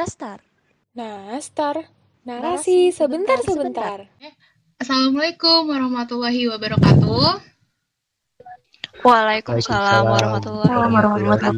Nastar. Nastar. Narasi sebentar-sebentar. Assalamualaikum warahmatullahi wabarakatuh. Waalaikumsalam warahmatullahi wabarakatuh.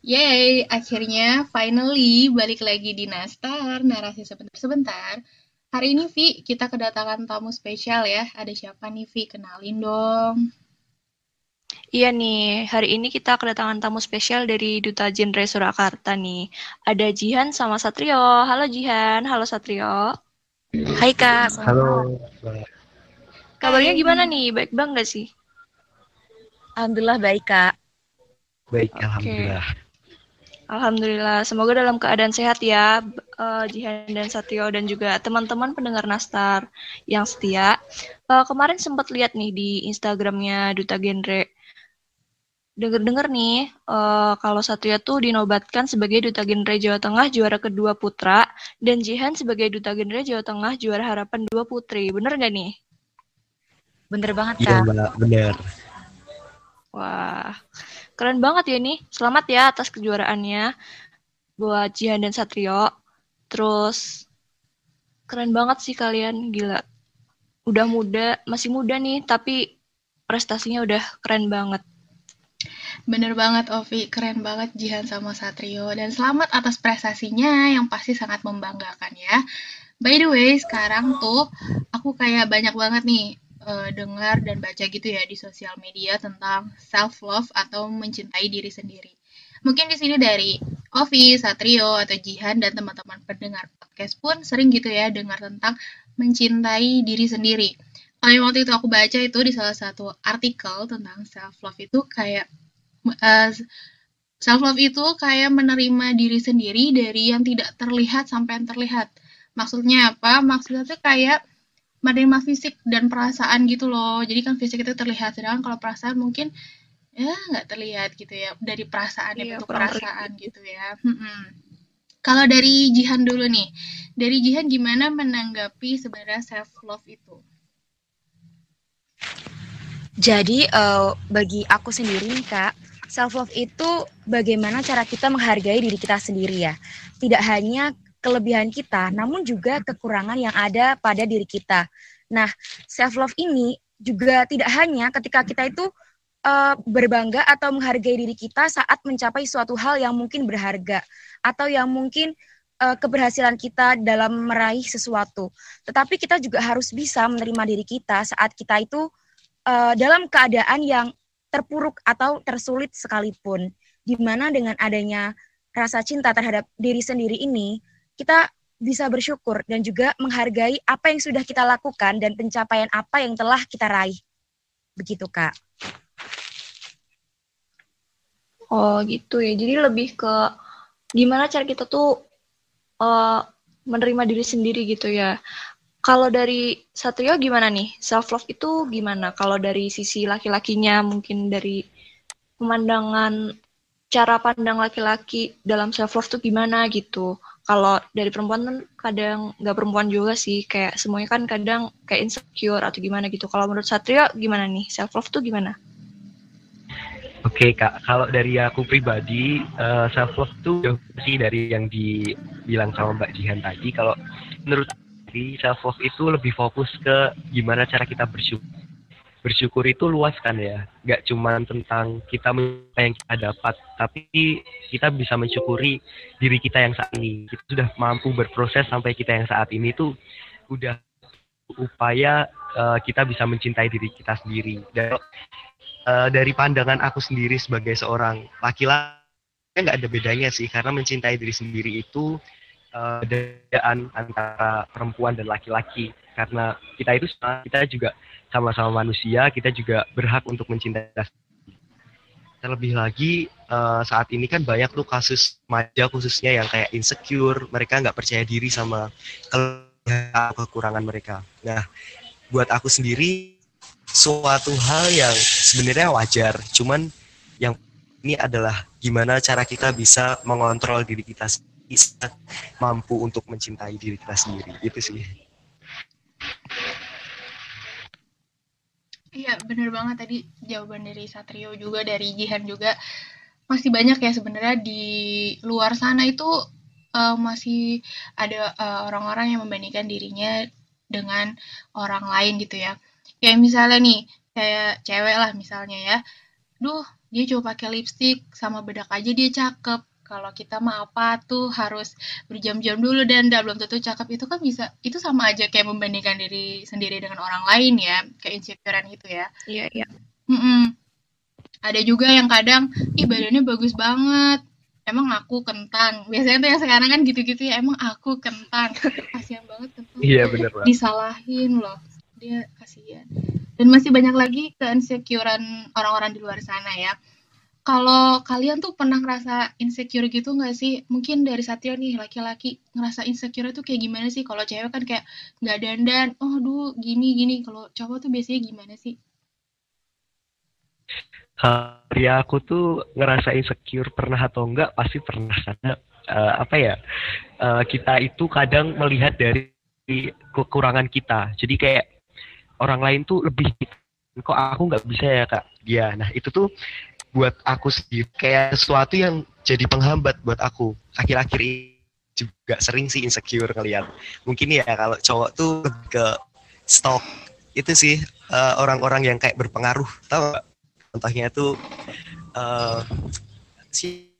Yay, akhirnya finally balik lagi di Nastar, narasi sebentar-sebentar. Hari ini Vi, kita kedatangan tamu spesial ya. Ada siapa nih Vi? Kenalin dong. Iya nih, hari ini kita kedatangan tamu spesial dari Duta Genre Surakarta nih. Ada Jihan sama Satrio. Halo Jihan, halo Satrio. Hai Kak. Halo. Kabarnya gimana nih? Baik bang gak sih? Alhamdulillah baik Kak. Baik, okay. Alhamdulillah. Alhamdulillah, semoga dalam keadaan sehat ya, uh, Jihan dan Satrio dan juga teman-teman pendengar Nastar yang setia. Uh, kemarin sempat lihat nih di Instagramnya Duta Genre. Dengar-dengar nih, uh, kalau Satrio tuh dinobatkan sebagai Duta Genre Jawa Tengah juara kedua putra, dan Jihan sebagai Duta Genre Jawa Tengah juara harapan dua putri. Bener nggak nih? Bener banget, Kak. Iya, bener. Wah, Keren banget ya nih. Selamat ya atas kejuaraannya buat Jihan dan Satrio. Terus keren banget sih kalian, gila. Udah muda, masih muda nih, tapi prestasinya udah keren banget. Bener banget Ovi, keren banget Jihan sama Satrio. Dan selamat atas prestasinya yang pasti sangat membanggakan ya. By the way, sekarang tuh aku kayak banyak banget nih uh, dengar dan baca gitu ya di sosial media tentang self love atau mencintai diri sendiri. Mungkin di sini dari Ovi, Satrio, atau Jihan dan teman-teman pendengar podcast pun sering gitu ya dengar tentang mencintai diri sendiri. Kalau waktu itu aku baca itu di salah satu artikel tentang self love itu kayak uh, self love itu kayak menerima diri sendiri dari yang tidak terlihat sampai yang terlihat. Maksudnya apa? Maksudnya tuh kayak menerima fisik dan perasaan gitu loh jadi kan fisik itu terlihat sedangkan kalau perasaan mungkin ya nggak terlihat gitu ya dari perasaan iya, bentuk perasaan gitu ya hmm. kalau dari Jihan dulu nih dari Jihan gimana menanggapi sebenarnya self love itu jadi uh, bagi aku sendiri nih kak self love itu bagaimana cara kita menghargai diri kita sendiri ya tidak hanya kelebihan kita, namun juga kekurangan yang ada pada diri kita. Nah, self love ini juga tidak hanya ketika kita itu uh, berbangga atau menghargai diri kita saat mencapai suatu hal yang mungkin berharga atau yang mungkin uh, keberhasilan kita dalam meraih sesuatu. Tetapi kita juga harus bisa menerima diri kita saat kita itu uh, dalam keadaan yang terpuruk atau tersulit sekalipun. Di mana dengan adanya rasa cinta terhadap diri sendiri ini, kita bisa bersyukur dan juga menghargai apa yang sudah kita lakukan dan pencapaian apa yang telah kita raih. Begitu, Kak. Oh, gitu ya. Jadi lebih ke gimana cara kita tuh uh, menerima diri sendiri gitu ya. Kalau dari Satrio gimana nih? Self love itu gimana? Kalau dari sisi laki-lakinya mungkin dari pemandangan cara pandang laki-laki dalam self love tuh gimana gitu kalau dari perempuan kan kadang nggak perempuan juga sih kayak semuanya kan kadang kayak insecure atau gimana gitu kalau menurut Satria gimana nih self love tuh gimana Oke okay, kak, kalau dari aku pribadi uh, self love tuh sih dari yang dibilang sama Mbak Jihan tadi. Kalau menurut aku self love itu lebih fokus ke gimana cara kita bersyukur. Bersyukur itu luas kan ya. Nggak cuma tentang kita apa yang kita dapat tapi kita bisa mensyukuri diri kita yang saat ini. Kita sudah mampu berproses sampai kita yang saat ini tuh udah upaya uh, kita bisa mencintai diri kita sendiri. Dan uh, dari pandangan aku sendiri sebagai seorang laki-laki nggak ada bedanya sih. Karena mencintai diri sendiri itu uh, antara perempuan dan laki-laki. Karena kita itu kita juga sama-sama manusia, kita juga berhak untuk mencintai Terlebih lagi uh, saat ini kan banyak tuh kasus remaja khususnya yang kayak insecure, mereka nggak percaya diri sama kekurangan mereka. Nah, buat aku sendiri suatu hal yang sebenarnya wajar, cuman yang ini adalah gimana cara kita bisa mengontrol diri kita bisa mampu untuk mencintai diri kita sendiri. Itu sih. Iya, bener banget tadi jawaban dari Satrio juga, dari Jihan juga. masih banyak ya sebenarnya di luar sana itu uh, masih ada uh, orang-orang yang membandingkan dirinya dengan orang lain gitu ya. Kayak misalnya nih, kayak cewek lah misalnya ya. Duh, dia coba pakai lipstick sama bedak aja dia cakep. Kalau kita mah apa tuh harus berjam-jam dulu dan belum tentu cakep. Itu kan bisa itu sama aja kayak membandingkan diri sendiri dengan orang lain ya, kayak insecurean gitu ya. Iya, iya. Mm -mm. Ada juga yang kadang, ih badannya bagus banget, emang aku kentang. Biasanya tuh yang sekarang kan gitu-gitu ya emang aku kentang. Kasihan banget kentang iya bener banget. Disalahin loh. Dia kasihan. Dan masih banyak lagi keinsecurean orang-orang di luar sana ya kalau kalian tuh pernah ngerasa insecure gitu nggak sih? Mungkin dari Satya nih laki-laki ngerasa insecure tuh kayak gimana sih? Kalau cewek kan kayak nggak dandan, oh duh gini gini. Kalau cowok tuh biasanya gimana sih? ya aku tuh ngerasa insecure pernah atau enggak pasti pernah karena uh, apa ya uh, kita itu kadang melihat dari kekurangan kita jadi kayak orang lain tuh lebih kok aku nggak bisa ya kak dia nah itu tuh buat aku sendiri kayak sesuatu yang jadi penghambat buat aku. Akhir-akhir ini juga sering sih insecure ngeliat. Mungkin ya kalau cowok tuh ke stok itu sih eh, orang-orang uh, yang kayak berpengaruh. Tau gak? contohnya itu uh, si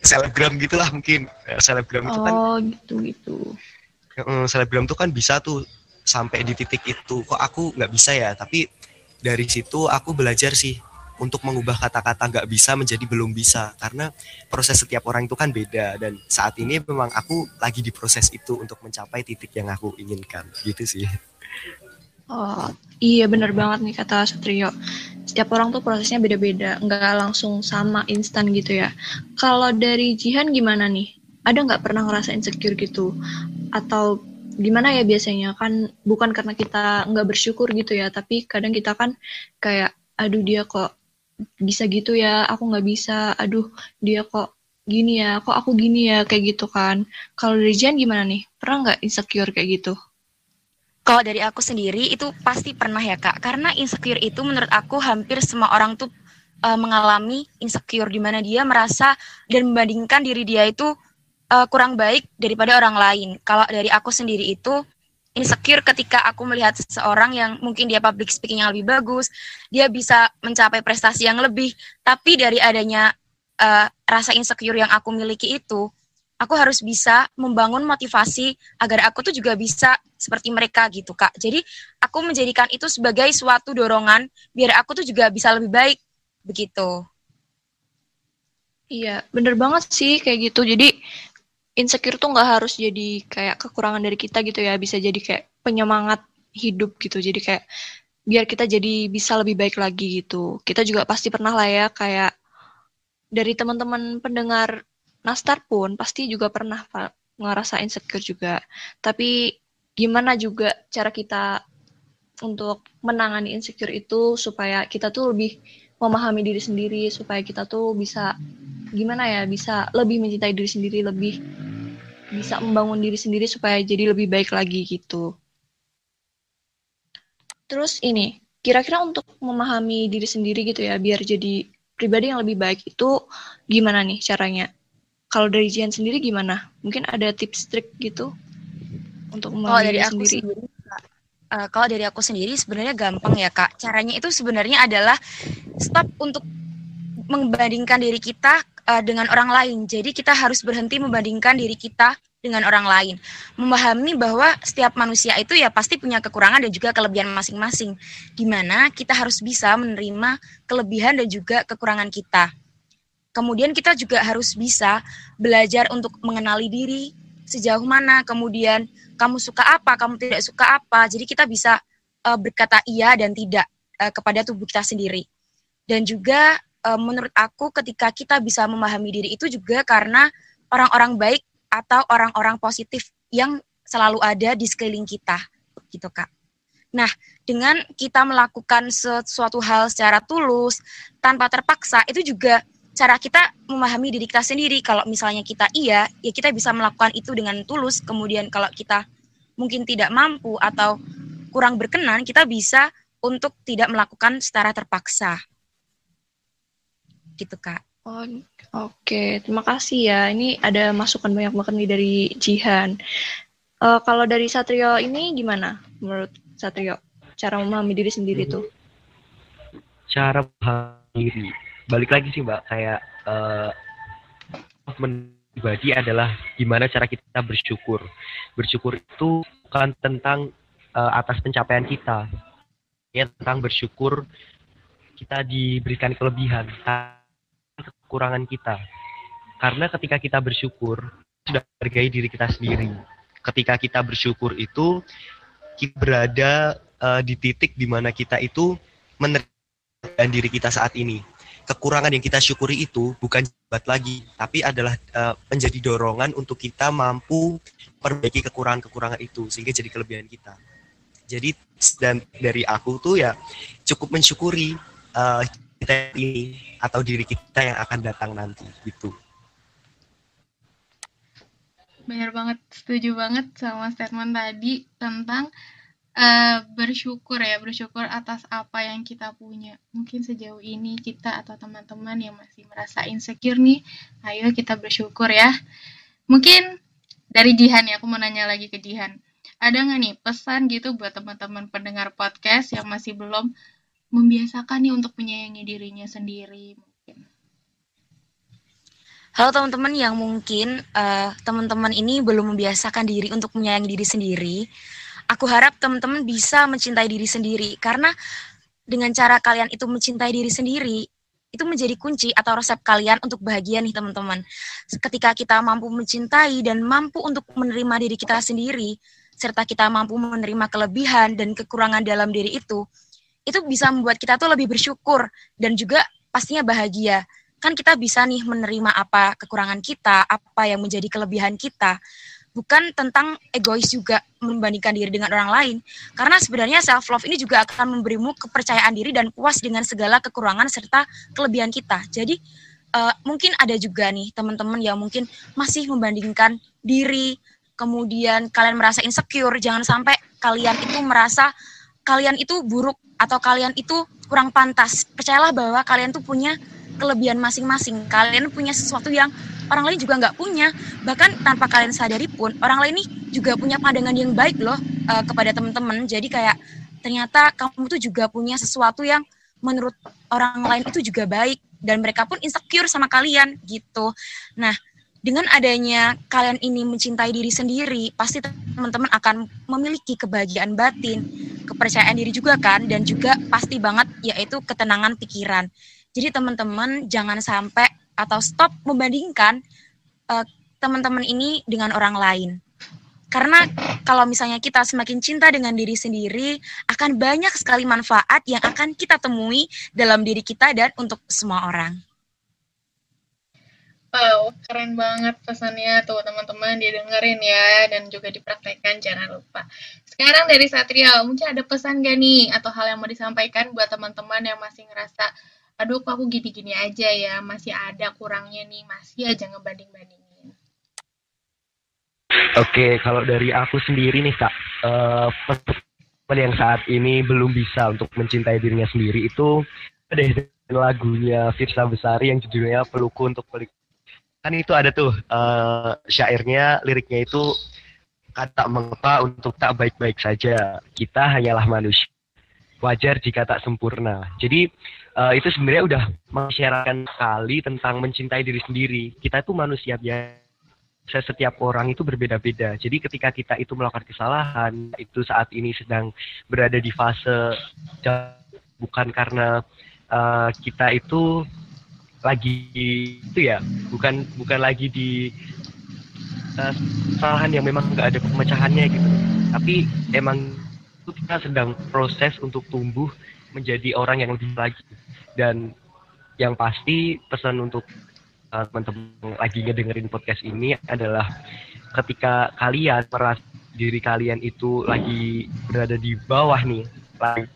selebgram gitulah mungkin. Selebgram itu kan oh gitu gitu. Selebgram itu kan bisa tuh sampai di titik itu. Kok aku nggak bisa ya? Tapi dari situ aku belajar sih untuk mengubah kata-kata nggak bisa menjadi belum bisa karena proses setiap orang itu kan beda dan saat ini memang aku lagi di proses itu untuk mencapai titik yang aku inginkan gitu sih Oh, iya bener banget nih kata Satrio. Setiap orang tuh prosesnya beda-beda, nggak langsung sama instan gitu ya. Kalau dari Jihan gimana nih? Ada nggak pernah ngerasa insecure gitu? Atau gimana ya biasanya? Kan bukan karena kita nggak bersyukur gitu ya, tapi kadang kita kan kayak, aduh dia kok bisa gitu ya, aku nggak bisa. Aduh dia kok gini ya, kok aku gini ya, kayak gitu kan. Kalau dari gimana nih? Pernah nggak insecure kayak gitu? Kalau dari aku sendiri itu pasti pernah ya kak, karena insecure itu menurut aku hampir semua orang tuh uh, mengalami insecure di mana dia merasa dan membandingkan diri dia itu uh, kurang baik daripada orang lain. Kalau dari aku sendiri itu insecure ketika aku melihat seseorang yang mungkin dia public speaking yang lebih bagus, dia bisa mencapai prestasi yang lebih, tapi dari adanya uh, rasa insecure yang aku miliki itu, aku harus bisa membangun motivasi agar aku tuh juga bisa seperti mereka gitu kak. Jadi aku menjadikan itu sebagai suatu dorongan biar aku tuh juga bisa lebih baik begitu. Iya, bener banget sih kayak gitu. Jadi insecure tuh nggak harus jadi kayak kekurangan dari kita gitu ya, bisa jadi kayak penyemangat hidup gitu. Jadi kayak biar kita jadi bisa lebih baik lagi gitu. Kita juga pasti pernah lah ya kayak dari teman-teman pendengar Nastar pun pasti juga pernah ngerasa insecure juga. Tapi gimana juga cara kita untuk menangani insecure itu supaya kita tuh lebih memahami diri sendiri supaya kita tuh bisa gimana ya bisa lebih mencintai diri sendiri lebih bisa membangun diri sendiri supaya jadi lebih baik lagi gitu. Terus ini, kira-kira untuk memahami diri sendiri gitu ya biar jadi pribadi yang lebih baik itu gimana nih caranya? Kalau dari Jian sendiri gimana? Mungkin ada tips trik gitu? untuk kalau dari aku sendiri. sendiri uh, kalau dari aku sendiri sebenarnya gampang ya kak. Caranya itu sebenarnya adalah stop untuk membandingkan diri kita uh, dengan orang lain. Jadi kita harus berhenti membandingkan diri kita dengan orang lain. Memahami bahwa setiap manusia itu ya pasti punya kekurangan dan juga kelebihan masing-masing. Di mana kita harus bisa menerima kelebihan dan juga kekurangan kita. Kemudian kita juga harus bisa belajar untuk mengenali diri sejauh mana, kemudian kamu suka apa, kamu tidak suka apa. Jadi kita bisa uh, berkata iya dan tidak uh, kepada tubuh kita sendiri. Dan juga uh, menurut aku ketika kita bisa memahami diri itu juga karena orang-orang baik atau orang-orang positif yang selalu ada di sekeliling kita, gitu kak. Nah, dengan kita melakukan sesuatu hal secara tulus, tanpa terpaksa, itu juga cara kita memahami diri kita sendiri. Kalau misalnya kita iya, ya kita bisa melakukan itu dengan tulus. Kemudian kalau kita mungkin tidak mampu atau kurang berkenan, kita bisa untuk tidak melakukan secara terpaksa. Gitu, Kak. Oh, Oke, okay. terima kasih ya. Ini ada masukan banyak banget nih dari Jihan. Uh, kalau dari Satrio ini gimana menurut Satrio? Cara memahami diri sendiri tuh? Cara memahami diri. Balik lagi sih Mbak, kayak uh, pribadi adalah gimana cara kita bersyukur. Bersyukur itu bukan tentang uh, atas pencapaian kita, ya tentang bersyukur kita diberikan kelebihan, kekurangan kita. Karena ketika kita bersyukur, sudah menghargai diri kita sendiri. Ketika kita bersyukur itu, kita berada uh, di titik di mana kita itu menerima diri kita saat ini kekurangan yang kita syukuri itu bukan jabat lagi, tapi adalah uh, menjadi dorongan untuk kita mampu perbaiki kekurangan-kekurangan itu sehingga jadi kelebihan kita. Jadi dan dari aku tuh ya cukup mensyukuri uh, kita ini atau diri kita yang akan datang nanti gitu. Benar banget, setuju banget sama statement tadi tentang uh, bersyukur ya, bersyukur atas apa yang kita punya. Mungkin sejauh ini kita atau teman-teman yang masih merasa insecure nih, ayo kita bersyukur ya. Mungkin dari Jihan ya, aku mau nanya lagi ke Jihan. Ada nggak nih pesan gitu buat teman-teman pendengar podcast yang masih belum membiasakan nih untuk menyayangi dirinya sendiri? Halo teman-teman yang mungkin uh, teman-teman ini belum membiasakan diri untuk menyayangi diri sendiri aku harap teman-teman bisa mencintai diri sendiri karena dengan cara kalian itu mencintai diri sendiri itu menjadi kunci atau resep kalian untuk bahagia nih teman-teman. Ketika kita mampu mencintai dan mampu untuk menerima diri kita sendiri, serta kita mampu menerima kelebihan dan kekurangan dalam diri itu, itu bisa membuat kita tuh lebih bersyukur dan juga pastinya bahagia. Kan kita bisa nih menerima apa kekurangan kita, apa yang menjadi kelebihan kita bukan tentang egois juga membandingkan diri dengan orang lain. Karena sebenarnya self love ini juga akan memberimu kepercayaan diri dan puas dengan segala kekurangan serta kelebihan kita. Jadi uh, mungkin ada juga nih teman-teman yang mungkin masih membandingkan diri, kemudian kalian merasa insecure, jangan sampai kalian itu merasa kalian itu buruk atau kalian itu kurang pantas. Percayalah bahwa kalian tuh punya kelebihan masing-masing. Kalian punya sesuatu yang orang lain juga nggak punya bahkan tanpa kalian sadari pun orang lain nih juga punya pandangan yang baik loh uh, kepada teman-teman jadi kayak ternyata kamu tuh juga punya sesuatu yang menurut orang lain itu juga baik dan mereka pun insecure sama kalian gitu nah dengan adanya kalian ini mencintai diri sendiri, pasti teman-teman akan memiliki kebahagiaan batin, kepercayaan diri juga kan, dan juga pasti banget yaitu ketenangan pikiran. Jadi teman-teman jangan sampai atau stop membandingkan uh, teman-teman ini dengan orang lain. Karena kalau misalnya kita semakin cinta dengan diri sendiri, akan banyak sekali manfaat yang akan kita temui dalam diri kita dan untuk semua orang. Wow, keren banget pesannya tuh teman-teman didengerin ya dan juga dipraktekkan jangan lupa. Sekarang dari Satria, mungkin ada pesan gak nih atau hal yang mau disampaikan buat teman-teman yang masih ngerasa aduh kok aku gini-gini aja ya, masih ada kurangnya nih, masih aja ngebanding-bandingin. Oke, kalau dari aku sendiri nih kak, uh, yang saat ini belum bisa untuk mencintai dirinya sendiri itu ada lagunya Firsa Besari yang judulnya Peluku untuk Pelik. Kan itu ada tuh uh, syairnya, liriknya itu kata mengapa untuk tak baik-baik saja. Kita hanyalah manusia. Wajar jika tak sempurna. Jadi uh, itu sebenarnya udah mengisyaratkan sekali tentang mencintai diri sendiri. Kita itu manusia biasa. Setiap orang itu berbeda-beda. Jadi ketika kita itu melakukan kesalahan, itu saat ini sedang berada di fase bukan karena uh, kita itu lagi itu ya, bukan bukan lagi di uh, kesalahan yang memang nggak ada pemecahannya gitu. Tapi emang kita sedang proses untuk tumbuh menjadi orang yang lebih lagi dan yang pasti pesan untuk uh, teman-teman lagi ngedengerin podcast ini adalah ketika kalian merasa diri kalian itu lagi berada di bawah nih lagi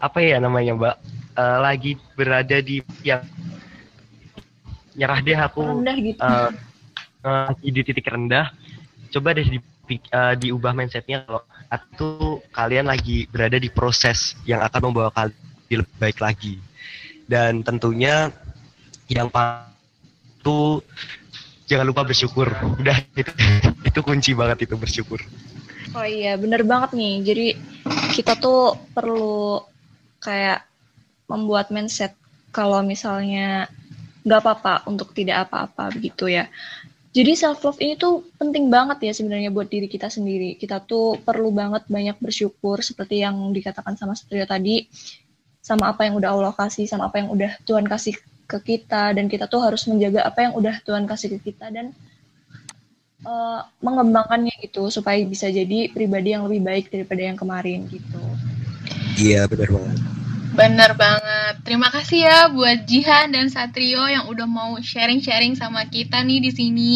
apa ya namanya mbak uh, lagi berada di yang nyerah deh aku rendah gitu. uh, uh, di titik rendah coba deh di, uh, diubah mindsetnya kalau itu kalian lagi berada di proses yang akan membawa kalian lebih baik lagi dan tentunya yang paling itu jangan lupa bersyukur. Udah itu itu kunci banget itu bersyukur. Oh iya, bener banget nih. Jadi kita tuh perlu kayak membuat mindset kalau misalnya nggak apa-apa untuk tidak apa-apa begitu ya. Jadi self love ini tuh penting banget ya sebenarnya buat diri kita sendiri. Kita tuh perlu banget banyak bersyukur seperti yang dikatakan sama Satrio tadi, sama apa yang udah Allah kasih, sama apa yang udah Tuhan kasih ke kita dan kita tuh harus menjaga apa yang udah Tuhan kasih ke kita dan uh, mengembangkannya gitu supaya bisa jadi pribadi yang lebih baik daripada yang kemarin gitu. Iya benar banget. Bener banget. Terima kasih ya buat Jihan dan Satrio yang udah mau sharing-sharing sama kita nih di sini.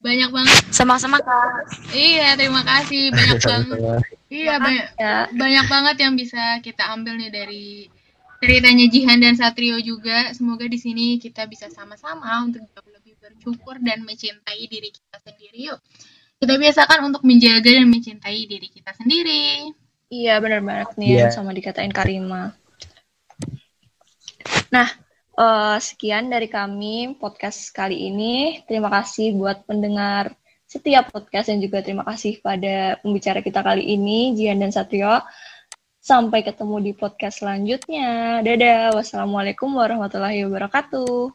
Banyak banget. Sama-sama Kak. Iya, terima kasih. Banyak banget. Iya, banyak, Ya, banyak banget yang bisa kita ambil nih dari ceritanya Jihan dan Satrio juga. Semoga di sini kita bisa sama-sama untuk jauh lebih bersyukur dan mencintai diri kita sendiri. Yuk, kita biasakan untuk menjaga dan mencintai diri kita sendiri. iya bener banget nih yang sama dikatain Karima. Nah, eh, sekian dari kami podcast kali ini. Terima kasih buat pendengar setiap podcast dan juga terima kasih pada pembicara kita kali ini, Jihan dan Satrio. Sampai ketemu di podcast selanjutnya. Dadah. Wassalamualaikum warahmatullahi wabarakatuh.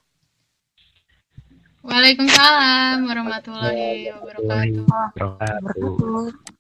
Waalaikumsalam warahmatullahi wabarakatuh.